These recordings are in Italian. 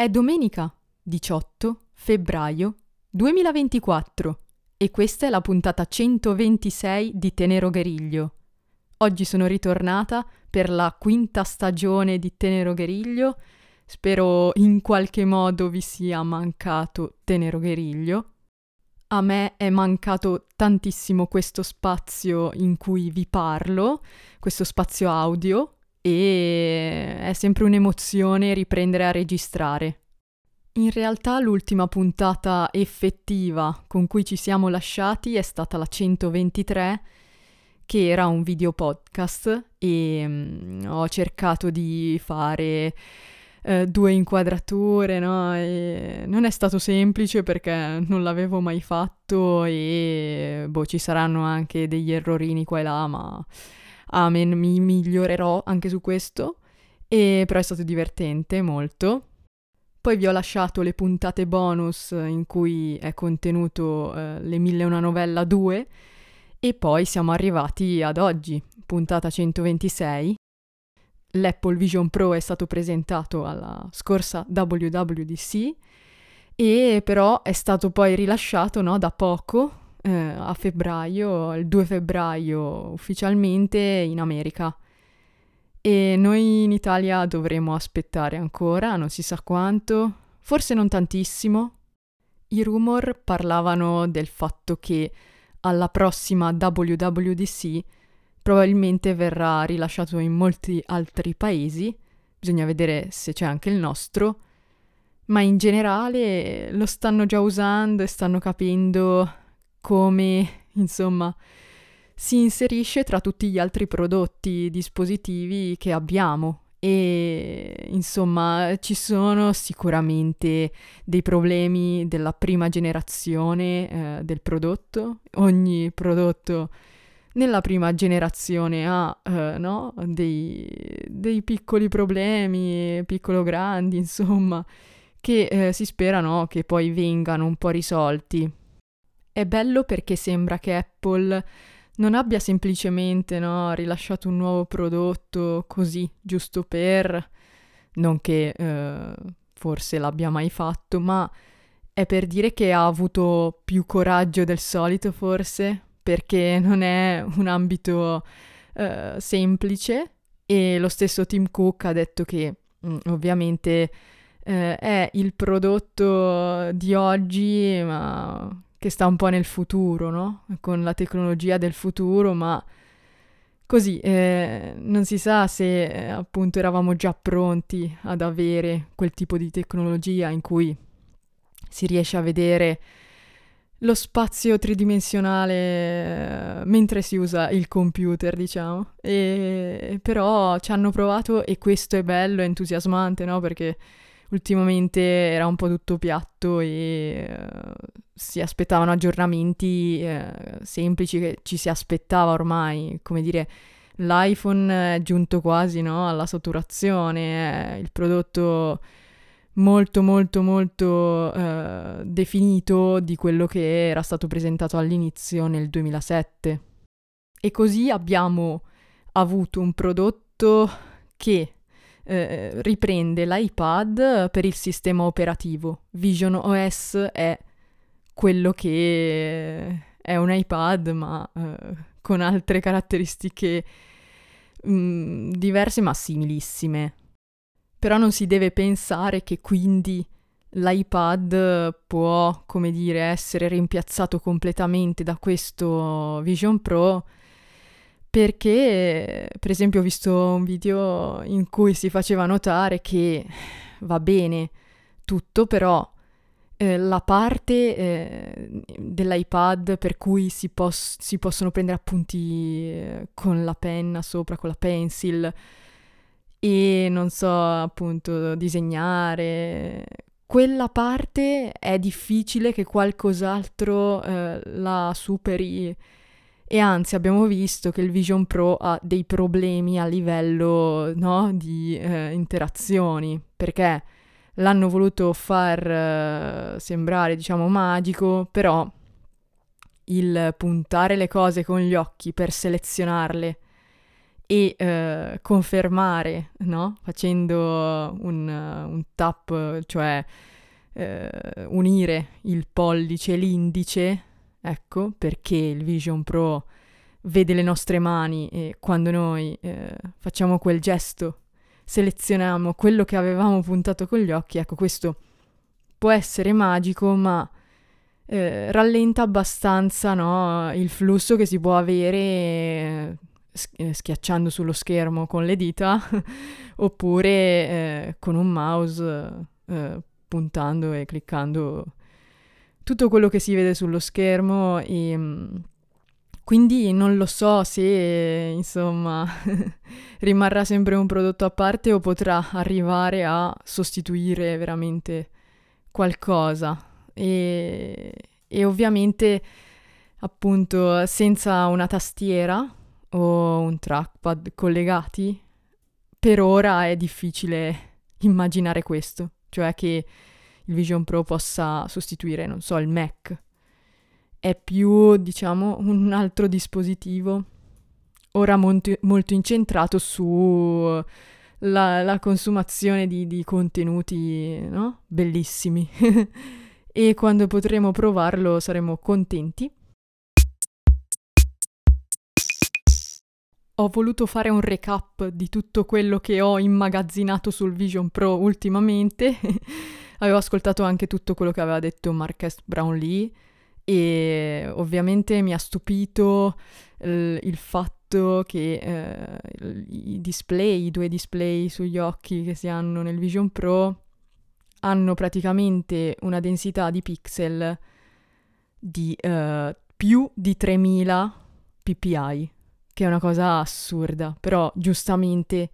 È domenica 18 febbraio 2024 e questa è la puntata 126 di Tenero Gueriglio. Oggi sono ritornata per la quinta stagione di Tenero Gueriglio. Spero in qualche modo vi sia mancato Tenero Gueriglio. A me è mancato tantissimo questo spazio in cui vi parlo, questo spazio audio, e è sempre un'emozione riprendere a registrare. In realtà l'ultima puntata effettiva con cui ci siamo lasciati è stata la 123, che era un video podcast e um, ho cercato di fare uh, due inquadrature, no? E non è stato semplice perché non l'avevo mai fatto e boh, ci saranno anche degli errorini qua e là, ma amen, mi migliorerò anche su questo. E però è stato divertente molto. Poi vi ho lasciato le puntate bonus in cui è contenuto eh, Le mille una novella 2 e poi siamo arrivati ad oggi, puntata 126. L'Apple Vision Pro è stato presentato alla scorsa WWDC e però è stato poi rilasciato no, da poco, eh, a febbraio, il 2 febbraio ufficialmente in America. E noi in Italia dovremo aspettare ancora, non si sa quanto, forse non tantissimo. I rumor parlavano del fatto che alla prossima WWDC probabilmente verrà rilasciato in molti altri paesi, bisogna vedere se c'è anche il nostro, ma in generale lo stanno già usando e stanno capendo come, insomma, si inserisce tra tutti gli altri prodotti dispositivi che abbiamo e insomma ci sono sicuramente dei problemi della prima generazione eh, del prodotto ogni prodotto nella prima generazione ha eh, no? dei, dei, piccoli problemi piccolo grandi insomma che eh, si spera no? che poi vengano un po' risolti è bello perché sembra che Apple non abbia semplicemente no, rilasciato un nuovo prodotto così, giusto per, non che eh, forse l'abbia mai fatto, ma è per dire che ha avuto più coraggio del solito forse, perché non è un ambito eh, semplice. E lo stesso Tim Cook ha detto che mh, mm, ovviamente eh, è il prodotto di oggi, ma che sta un po' nel futuro, no? Con la tecnologia del futuro, ma così eh, non si sa se eh, appunto eravamo già pronti ad avere quel tipo di tecnologia in cui si riesce a vedere lo spazio tridimensionale eh, mentre si usa il computer, diciamo. E però ci hanno provato e questo è bello, è entusiasmante, no? Perché ultimamente era un po' tutto piatto e uh, si aspettavano aggiornamenti uh, semplici che ci si aspettava ormai, come dire, l'iPhone è giunto quasi no, alla saturazione, è il prodotto molto molto molto uh, definito di quello che era stato presentato all'inizio nel 2007. E così abbiamo avuto un prodotto che eh, riprende l'iPad per il sistema operativo. Vision OS è quello che è un iPad ma eh, con altre caratteristiche mh, mm, diverse ma similissime. Però non si deve pensare che quindi l'iPad può, come dire, essere rimpiazzato completamente da questo Vision Pro perché, per esempio, ho visto un video in cui si faceva notare che va bene tutto, però eh, la parte eh, dell'iPad per cui si, pos- si possono prendere appunti eh, con la penna sopra, con la pencil e non so, appunto, disegnare. Quella parte è difficile che qualcos'altro eh, la superi e anzi abbiamo visto che il Vision Pro ha dei problemi a livello no, di eh, interazioni, perché l'hanno voluto far eh, sembrare, diciamo, magico, però il puntare le cose con gli occhi per selezionarle e eh, confermare, no? Facendo un, un tap, cioè eh, unire il pollice e l'indice, ecco, perché il Vision Pro vede le nostre mani e quando noi eh, facciamo quel gesto, selezioniamo quello che avevamo puntato con gli occhi, ecco, questo può essere magico, ma eh, rallenta abbastanza no, il flusso che si può avere eh, schiacciando sullo schermo con le dita oppure eh, con un mouse eh, puntando e cliccando tutto quello che si vede sullo schermo e mm, quindi non lo so se insomma rimarrà sempre un prodotto a parte o potrà arrivare a sostituire veramente qualcosa. E, e ovviamente appunto senza una tastiera o un trackpad collegati per ora è difficile immaginare questo, cioè che il Vision Pro possa sostituire, non so, il Mac. È più, diciamo, un altro dispositivo ora molto, molto incentrato su la, la consumazione di, di, contenuti no? bellissimi e quando potremo provarlo saremo contenti. Ho voluto fare un recap di tutto quello che ho immagazzinato sul Vision Pro ultimamente. Avevo ascoltato anche tutto quello che aveva detto Marques Brownlee e ovviamente mi ha stupito il, il fatto che eh, i display, i due display sugli occhi che si hanno nel Vision Pro hanno praticamente una densità di pixel di eh, più di 3000 ppi, che è una cosa assurda, però giustamente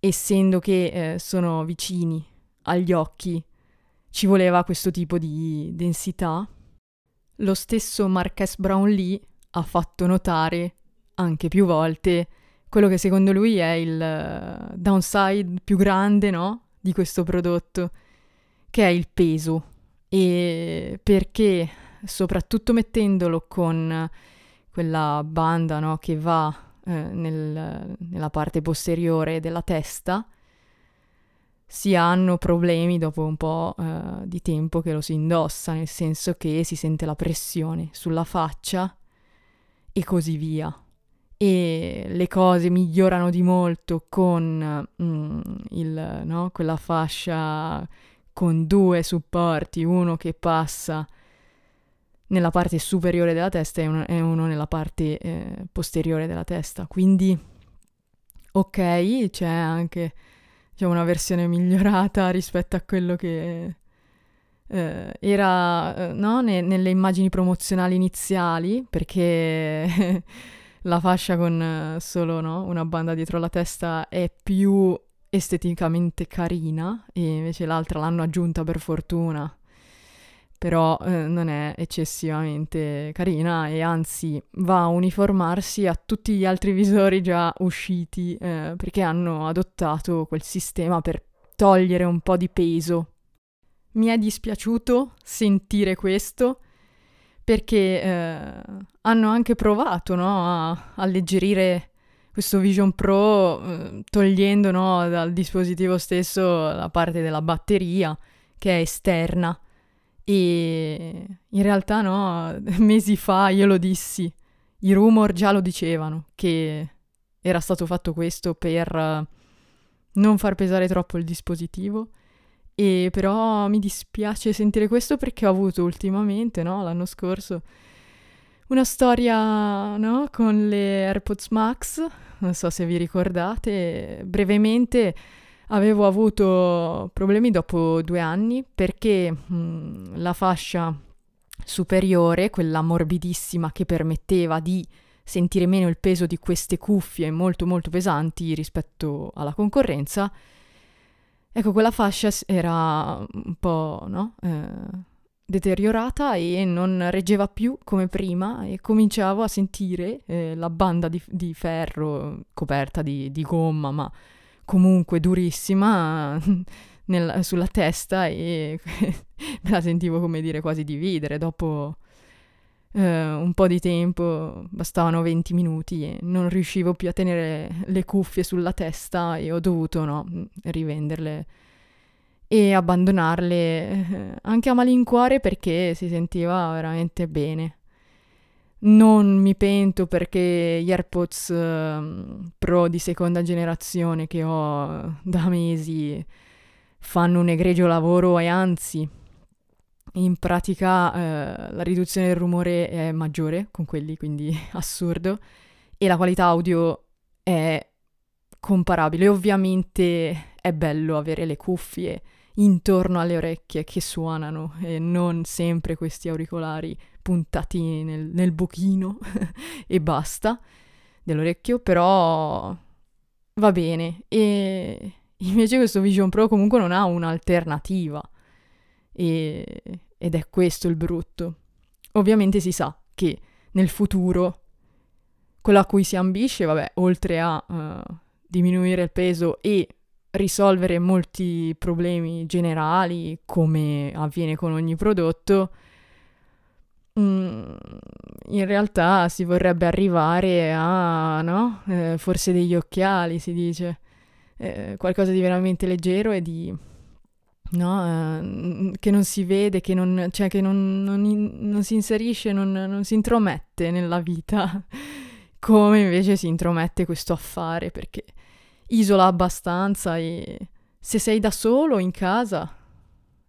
essendo che eh, sono vicini agli occhi ci voleva questo tipo di densità. Lo stesso Marques Brownlee ha fatto notare anche più volte quello che secondo lui è il uh, downside più grande, no? Di questo prodotto, che è il peso. E perché soprattutto mettendolo con quella banda, no? Che va eh, nel, nella parte posteriore della testa, si hanno problemi dopo un po' eh, di tempo che lo si indossa, nel senso che si sente la pressione sulla faccia e così via e le cose migliorano di molto con mm, il, no, quella fascia con due supporti, uno che passa nella parte superiore della testa e uno, e uno nella parte eh, posteriore della testa. Quindi, ok, c'è anche diciamo, una versione migliorata rispetto a quello che eh, era eh, no, ne, nelle immagini promozionali iniziali, perché la fascia con eh, solo no, una banda dietro la testa è più esteticamente carina e invece l'altra l'hanno aggiunta per fortuna però eh, non è eccessivamente carina e anzi va a uniformarsi a tutti gli altri visori già usciti eh, perché hanno adottato quel sistema per togliere un po' di peso. Mi è dispiaciuto sentire questo perché eh, hanno anche provato no, a alleggerire questo Vision Pro eh, togliendo no, dal dispositivo stesso la parte della batteria che è esterna e in realtà no, mesi fa io lo dissi, i rumor già lo dicevano che era stato fatto questo per uh, non far pesare troppo il dispositivo. E però mi dispiace sentire questo perché ho avuto ultimamente, no, l'anno scorso, una storia, no, con le AirPods Max, non so se vi ricordate, brevemente avevo avuto problemi dopo due anni perché mh, mm, la fascia superiore, quella morbidissima che permetteva di sentire meno il peso di queste cuffie molto molto pesanti rispetto alla concorrenza, Ecco, quella fascia era un po', no? Eh, deteriorata e non reggeva più come prima e cominciavo a sentire eh, la banda di, di ferro coperta di, di, gomma, ma comunque durissima, nel, sulla testa e me la sentivo, come dire, quasi dividere. Dopo eh, un po' di tempo, bastavano 20 minuti e non riuscivo più a tenere le cuffie sulla testa e ho dovuto no, rivenderle e abbandonarle eh, anche a malincuore perché si sentiva veramente bene. Non mi pento perché gli AirPods uh, Pro di seconda generazione che ho da mesi fanno un egregio lavoro e anzi in pratica eh, la riduzione del rumore è maggiore con quelli, quindi assurdo, e la qualità audio è comparabile. Ovviamente è bello avere le cuffie intorno alle orecchie che suonano e non sempre questi auricolari puntati nel, nel buchino e basta dell'orecchio, però va bene. E invece questo Vision Pro comunque non ha un'alternativa e, ed è questo il brutto. Ovviamente si sa che nel futuro quello a cui si ambisce, vabbè, oltre a uh, diminuire il peso e risolvere molti problemi generali, come avviene con ogni prodotto, mm, in realtà si vorrebbe arrivare a, no? Eh, forse degli occhiali, si dice, eh, qualcosa di veramente leggero e di no? Uh, che non si vede, che non, cioè, che non, non, in, non si inserisce, non, non, si intromette nella vita, come invece si intromette questo affare, perché isola abbastanza e se sei da solo in casa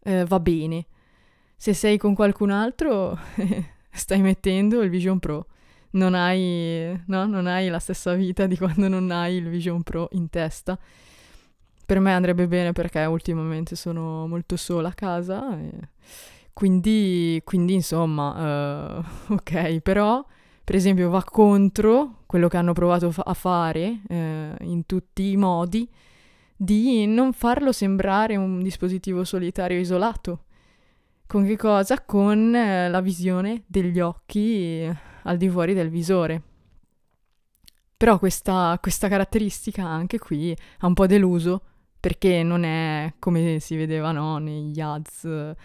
eh, va bene, se sei con qualcun altro stai mettendo il Vision Pro. Non hai, no? non hai la stessa vita di quando non hai il Vision Pro in testa per me andrebbe bene perché ultimamente sono molto sola a casa. Quindi, quindi, insomma, uh, ok, però per esempio va contro quello che hanno provato fa- a fare uh, in tutti i modi di non farlo sembrare un dispositivo solitario isolato. Con che cosa? Con uh, la visione degli occhi al di fuori del visore. Però questa, questa caratteristica anche qui ha un po' deluso perché non è come si vedeva no, negli ads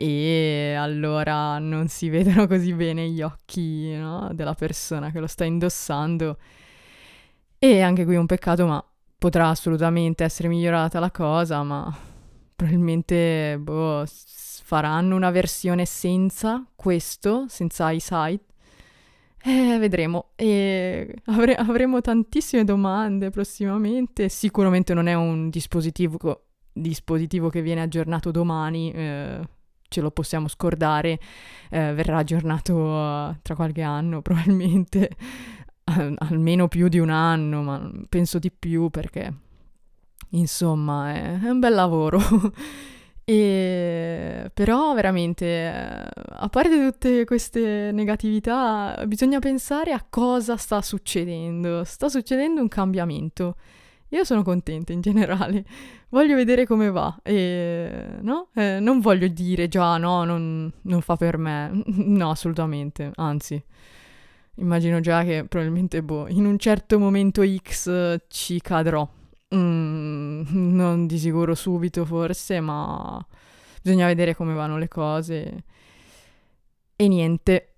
e allora non si vedono così bene gli occhi no, della persona che lo sta indossando. E anche qui un peccato, ma potrà assolutamente essere migliorata la cosa, ma probabilmente boh, faranno una versione senza questo, senza i site eh, vedremo. E avre- avremo tantissime domande prossimamente. Sicuramente non è un dispositivo, dispositivo che viene aggiornato domani. Eh, ce lo possiamo scordare. Eh, verrà aggiornato uh, tra qualche anno, probabilmente. almeno più di un anno, ma penso di più perché. Insomma, è, è un bel lavoro. E però veramente, eh, a parte tutte queste negatività, bisogna pensare a cosa sta succedendo. Sta succedendo un cambiamento. Io sono contenta in generale, voglio vedere come va e no? Eh, non voglio dire già no, non, non fa per me, no assolutamente, anzi immagino già che probabilmente boh, in un certo momento X ci cadrò Mm, non di sicuro subito forse, ma bisogna vedere come vanno le cose. E niente.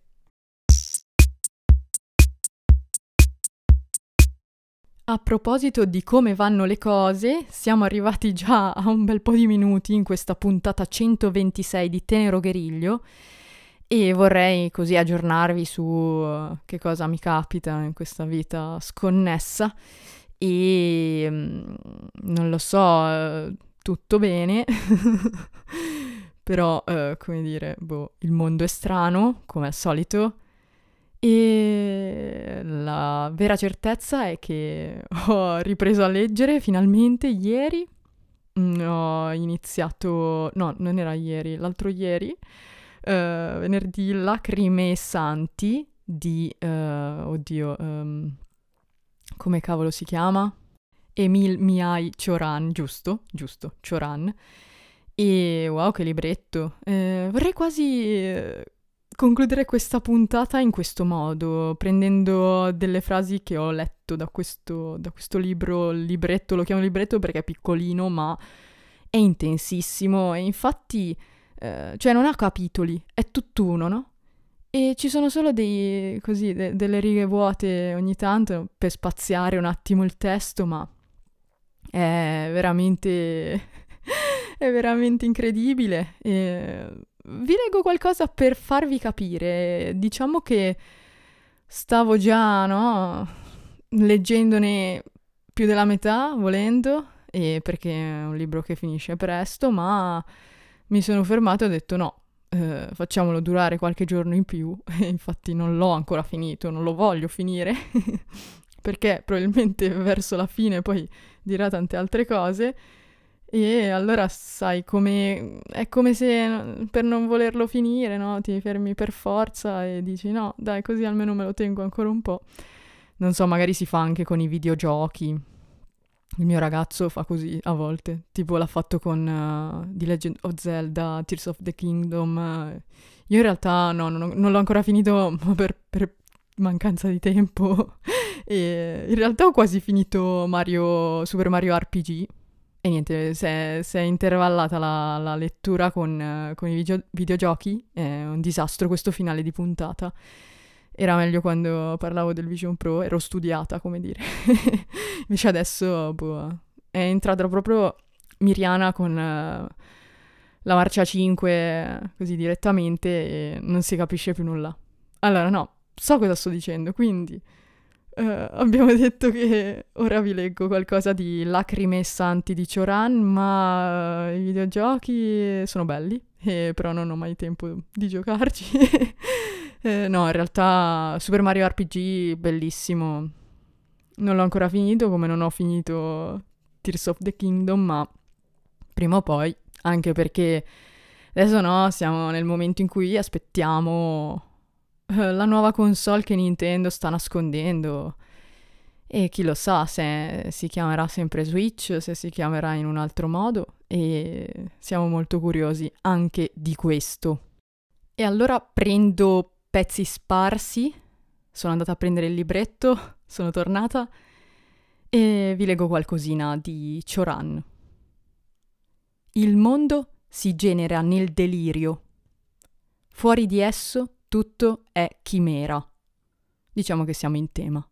A proposito di come vanno le cose, siamo arrivati già a un bel po' di minuti in questa puntata 126 di Tenero Gueriglio e vorrei così aggiornarvi su uh, che cosa mi capita in questa vita sconnessa e mm, non lo so, tutto bene, però eh, come dire, boh, il mondo è strano, come al solito, e la vera certezza è che ho ripreso a leggere finalmente ieri, mm, ho iniziato, no, non era ieri, l'altro ieri, Uh, venerdì Lacrime e Santi di, uh, oddio, um, come cavolo si chiama? Emil Miai Choran, giusto? Giusto, Choran. E wow, che libretto. Eh, vorrei quasi eh, concludere questa puntata in questo modo, prendendo delle frasi che ho letto da questo, da questo libro, libretto, lo chiamo libretto perché è piccolino, ma è intensissimo e infatti, eh, cioè non ha capitoli, è tutt'uno, no? E ci sono solo dei, così, de- delle righe vuote ogni tanto per spaziare un attimo il testo, ma è veramente, è veramente incredibile. E vi leggo qualcosa per farvi capire. Diciamo che stavo già, no, leggendone più della metà, volendo, perché è un libro che finisce presto, ma mi sono fermato e ho detto no, eh, facciamolo durare qualche giorno in più infatti non l'ho ancora finito, non lo voglio finire perché probabilmente verso la fine poi dirà tante altre cose e allora sai come è come se per non volerlo finire, no, ti fermi per forza e dici no, dai, così almeno me lo tengo ancora un po'. Non so, magari si fa anche con i videogiochi. Il mio ragazzo fa così a volte, tipo l'ha fatto con uh, The Legend of Zelda, Tears of the Kingdom. Uh, io in realtà no, non, non l'ho ancora finito per, per mancanza di tempo. E in realtà ho quasi finito Mario, Super Mario RPG. E niente, si è, si è intervallata la, la lettura con, con i video, videogiochi. È un disastro questo finale di puntata. Era meglio quando parlavo del Vision Pro, ero studiata, come dire. Invece adesso boh, è entrata proprio Miriana con la marcia 5 così direttamente e non si capisce più nulla. Allora, no, so cosa sto dicendo, quindi uh, abbiamo detto che ora vi leggo qualcosa di Lacrime Santi di Choran, ma uh, i videogiochi sono belli, e però non ho mai tempo di giocarci. Eh, no, in realtà Super Mario RPG bellissimo. Non l'ho ancora finito, come non ho finito Tears of the Kingdom, ma prima o poi, anche perché adesso no, siamo nel momento in cui aspettiamo eh, la nuova console che Nintendo sta nascondendo. E chi lo sa se si chiamerà sempre Switch, se si chiamerà in un altro modo, e siamo molto curiosi anche di questo. E allora prendo pezzi sparsi. Sono andata a prendere il libretto, sono tornata e vi leggo qualcosina di Choran. Il mondo si genera nel delirio. Fuori di esso tutto è chimera. Diciamo che siamo in tema.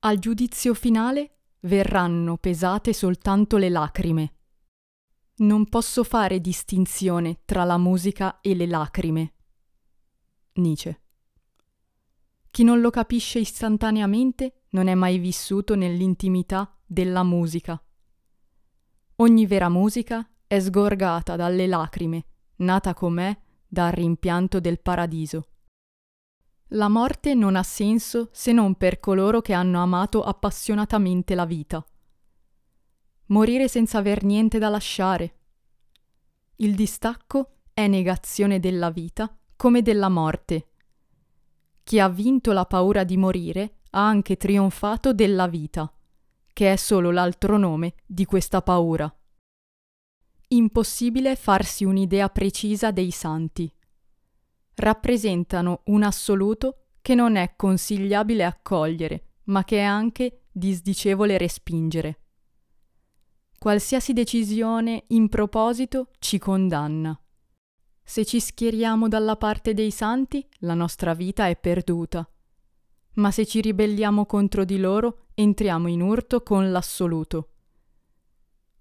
Al giudizio finale verranno pesate soltanto le lacrime. Non posso fare distinzione tra la musica e le lacrime. Nietzsche. Chi non lo capisce istantaneamente non è mai vissuto nell'intimità della musica. Ogni vera musica è sgorgata dalle lacrime, nata com'è dal rimpianto del paradiso. La morte non ha senso se non per coloro che hanno amato appassionatamente la vita. Morire senza aver niente da lasciare. Il distacco è negazione della vita come della morte. Chi ha vinto la paura di morire ha anche trionfato della vita, che è solo l'altro nome di questa paura. Impossibile farsi un'idea precisa dei santi. Rappresentano un assoluto che non è consigliabile accogliere, ma che è anche disdicevole respingere. Qualsiasi decisione in proposito ci condanna. Se ci schieriamo dalla parte dei santi, la nostra vita è perduta. Ma se ci ribelliamo contro di loro, entriamo in urto con l'assoluto.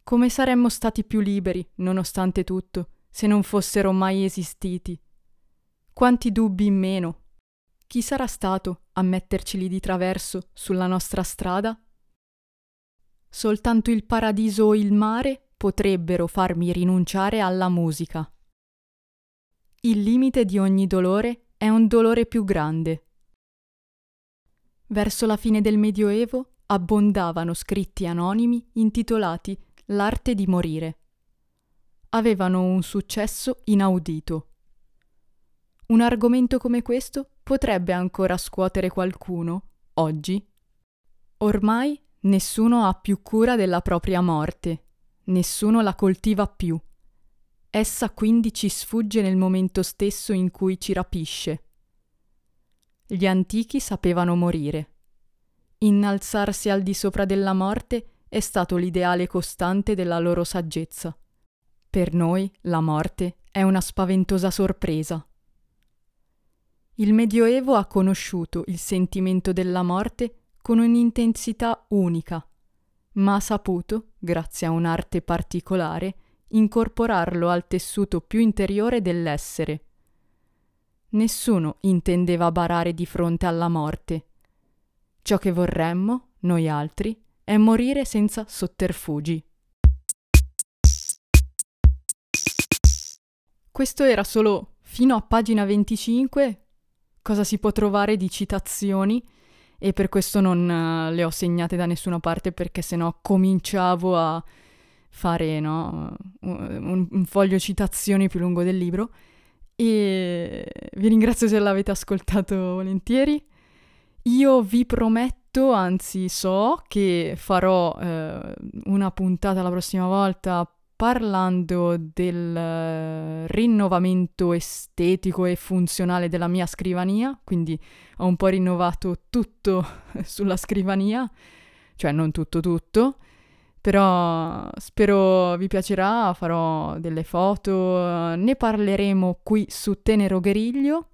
Come saremmo stati più liberi, nonostante tutto, se non fossero mai esistiti? Quanti dubbi in meno? Chi sarà stato a metterceli di traverso sulla nostra strada? Soltanto il paradiso o il mare potrebbero farmi rinunciare alla musica. Il limite di ogni dolore è un dolore più grande. Verso la fine del Medioevo abbondavano scritti anonimi intitolati L'arte di morire. Avevano un successo inaudito. Un argomento come questo potrebbe ancora scuotere qualcuno, oggi? Ormai nessuno ha più cura della propria morte, nessuno la coltiva più. Essa quindi ci sfugge nel momento stesso in cui ci rapisce. Gli antichi sapevano morire. Innalzarsi al di sopra della morte è stato l'ideale costante della loro saggezza. Per noi la morte è una spaventosa sorpresa. Il Medioevo ha conosciuto il sentimento della morte con un'intensità unica, ma ha saputo, grazie a un'arte particolare, incorporarlo al tessuto più interiore dell'essere. Nessuno intendeva barare di fronte alla morte. Ciò che vorremmo, noi altri, è morire senza sotterfugi. Questo era solo fino a pagina 25 cosa si può trovare di citazioni e per questo non uh, le ho segnate da nessuna parte perché sennò cominciavo a fare no, un, un, foglio citazioni più lungo del libro e vi ringrazio se l'avete ascoltato volentieri. Io vi prometto, anzi so, che farò eh, una puntata la prossima volta parlando del uh, rinnovamento estetico e funzionale della mia scrivania, quindi ho un po' rinnovato tutto sulla scrivania, cioè non tutto tutto, però spero vi piacerà, farò delle foto, ne parleremo qui su Tenero Gueriglio.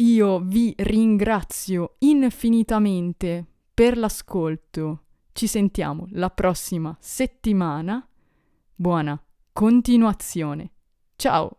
Io vi ringrazio infinitamente per l'ascolto. Ci sentiamo la prossima settimana Buona continuazione. Ciao!